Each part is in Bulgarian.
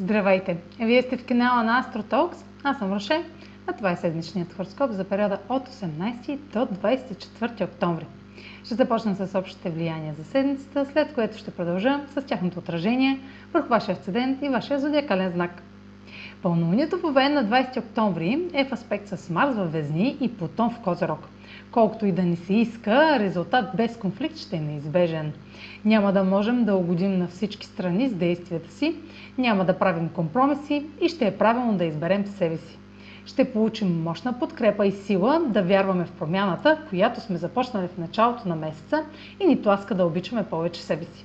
Здравейте! Вие сте в канала на AstroTalks. Аз съм Роше, а това е седмичният хороскоп за периода от 18 до 24 октомври. Ще започна с общите влияния за седмицата, след което ще продължа с тяхното отражение върху вашия асцендент и вашия зодиакален знак. Пълнолунието в на 20 октомври е в аспект с Марс във Везни и Плутон в Козерог. Колкото и да ни се иска, резултат без конфликт ще е неизбежен. Няма да можем да угодим на всички страни с действията си, няма да правим компромиси и ще е правилно да изберем себе си. Ще получим мощна подкрепа и сила да вярваме в промяната, която сме започнали в началото на месеца и ни тласка да обичаме повече себе си.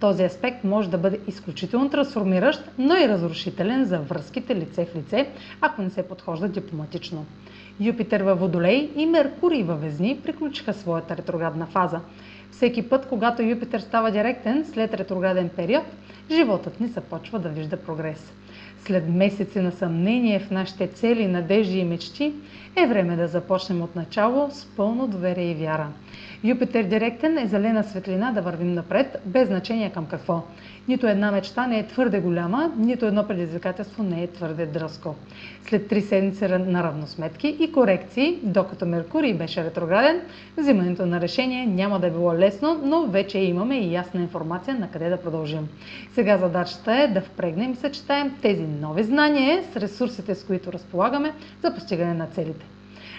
Този аспект може да бъде изключително трансформиращ, но и разрушителен за връзките лице в лице, ако не се подхожда дипломатично. Юпитер във Водолей и Меркурий във Везни приключиха своята ретроградна фаза. Всеки път, когато Юпитер става директен след ретрограден период, животът ни започва да вижда прогрес. След месеци на съмнение в нашите цели, надежди и мечти, е време да започнем от начало с пълно доверие и вяра. Юпитер директен е зелена светлина да вървим напред, без значение към какво. Нито една мечта не е твърде голяма, нито едно предизвикателство не е твърде дръско. След три седмици на равносметки и корекции, докато Меркурий беше ретрограден, взимането на решение няма да е било лесно, но вече имаме и ясна информация на къде да продължим. Сега задачата е да впрегнем и съчетаем тези нови знания с ресурсите, с които разполагаме за постигане на целите.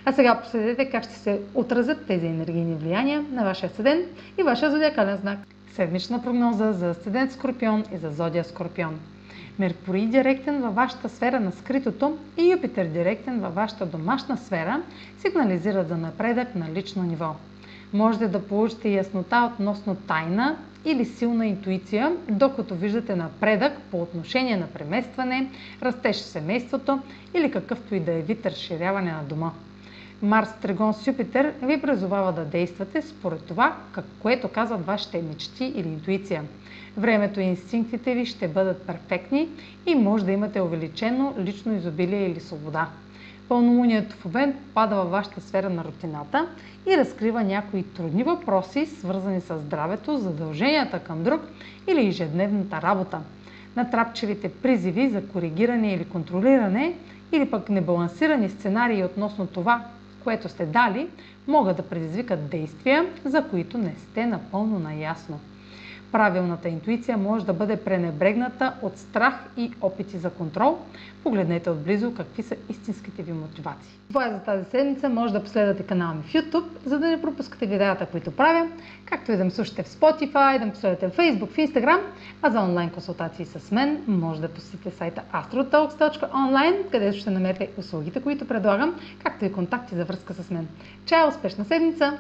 А сега последете как ще се отразят тези енергийни влияния на вашия седен и вашия зодиакален знак. Седмична прогноза за Седент Скорпион и за Зодия Скорпион. Меркурий директен във вашата сфера на скритото и Юпитер директен във вашата домашна сфера сигнализират за напредък на лично ниво. Можете да получите яснота относно тайна или силна интуиция, докато виждате напредък по отношение на преместване, растеж в семейството или какъвто и да е вид разширяване на дома. Марс Тригон с Юпитер ви призовава да действате според това, което казват вашите мечти или интуиция. Времето и инстинктите ви ще бъдат перфектни и може да имате увеличено лично изобилие или свобода. Пълнолунието в Овен пада във вашата сфера на рутината и разкрива някои трудни въпроси, свързани с здравето, задълженията към друг или ежедневната работа. Натрапчевите призиви за коригиране или контролиране или пък небалансирани сценарии относно това, което сте дали, могат да предизвикат действия, за които не сте напълно наясно. Правилната интуиция може да бъде пренебрегната от страх и опити за контрол. Погледнете отблизо какви са истинските ви мотивации. Това е за тази седмица. Може да последвате канала ми в YouTube, за да не пропускате видеята, които правя, както и да ме слушате в Spotify, да ме последвате в Facebook, в Instagram, а за онлайн консултации с мен може да посетите сайта astrotalks.online, където ще намерите услугите, които предлагам, както и контакти за връзка с мен. Чао! Успешна седмица!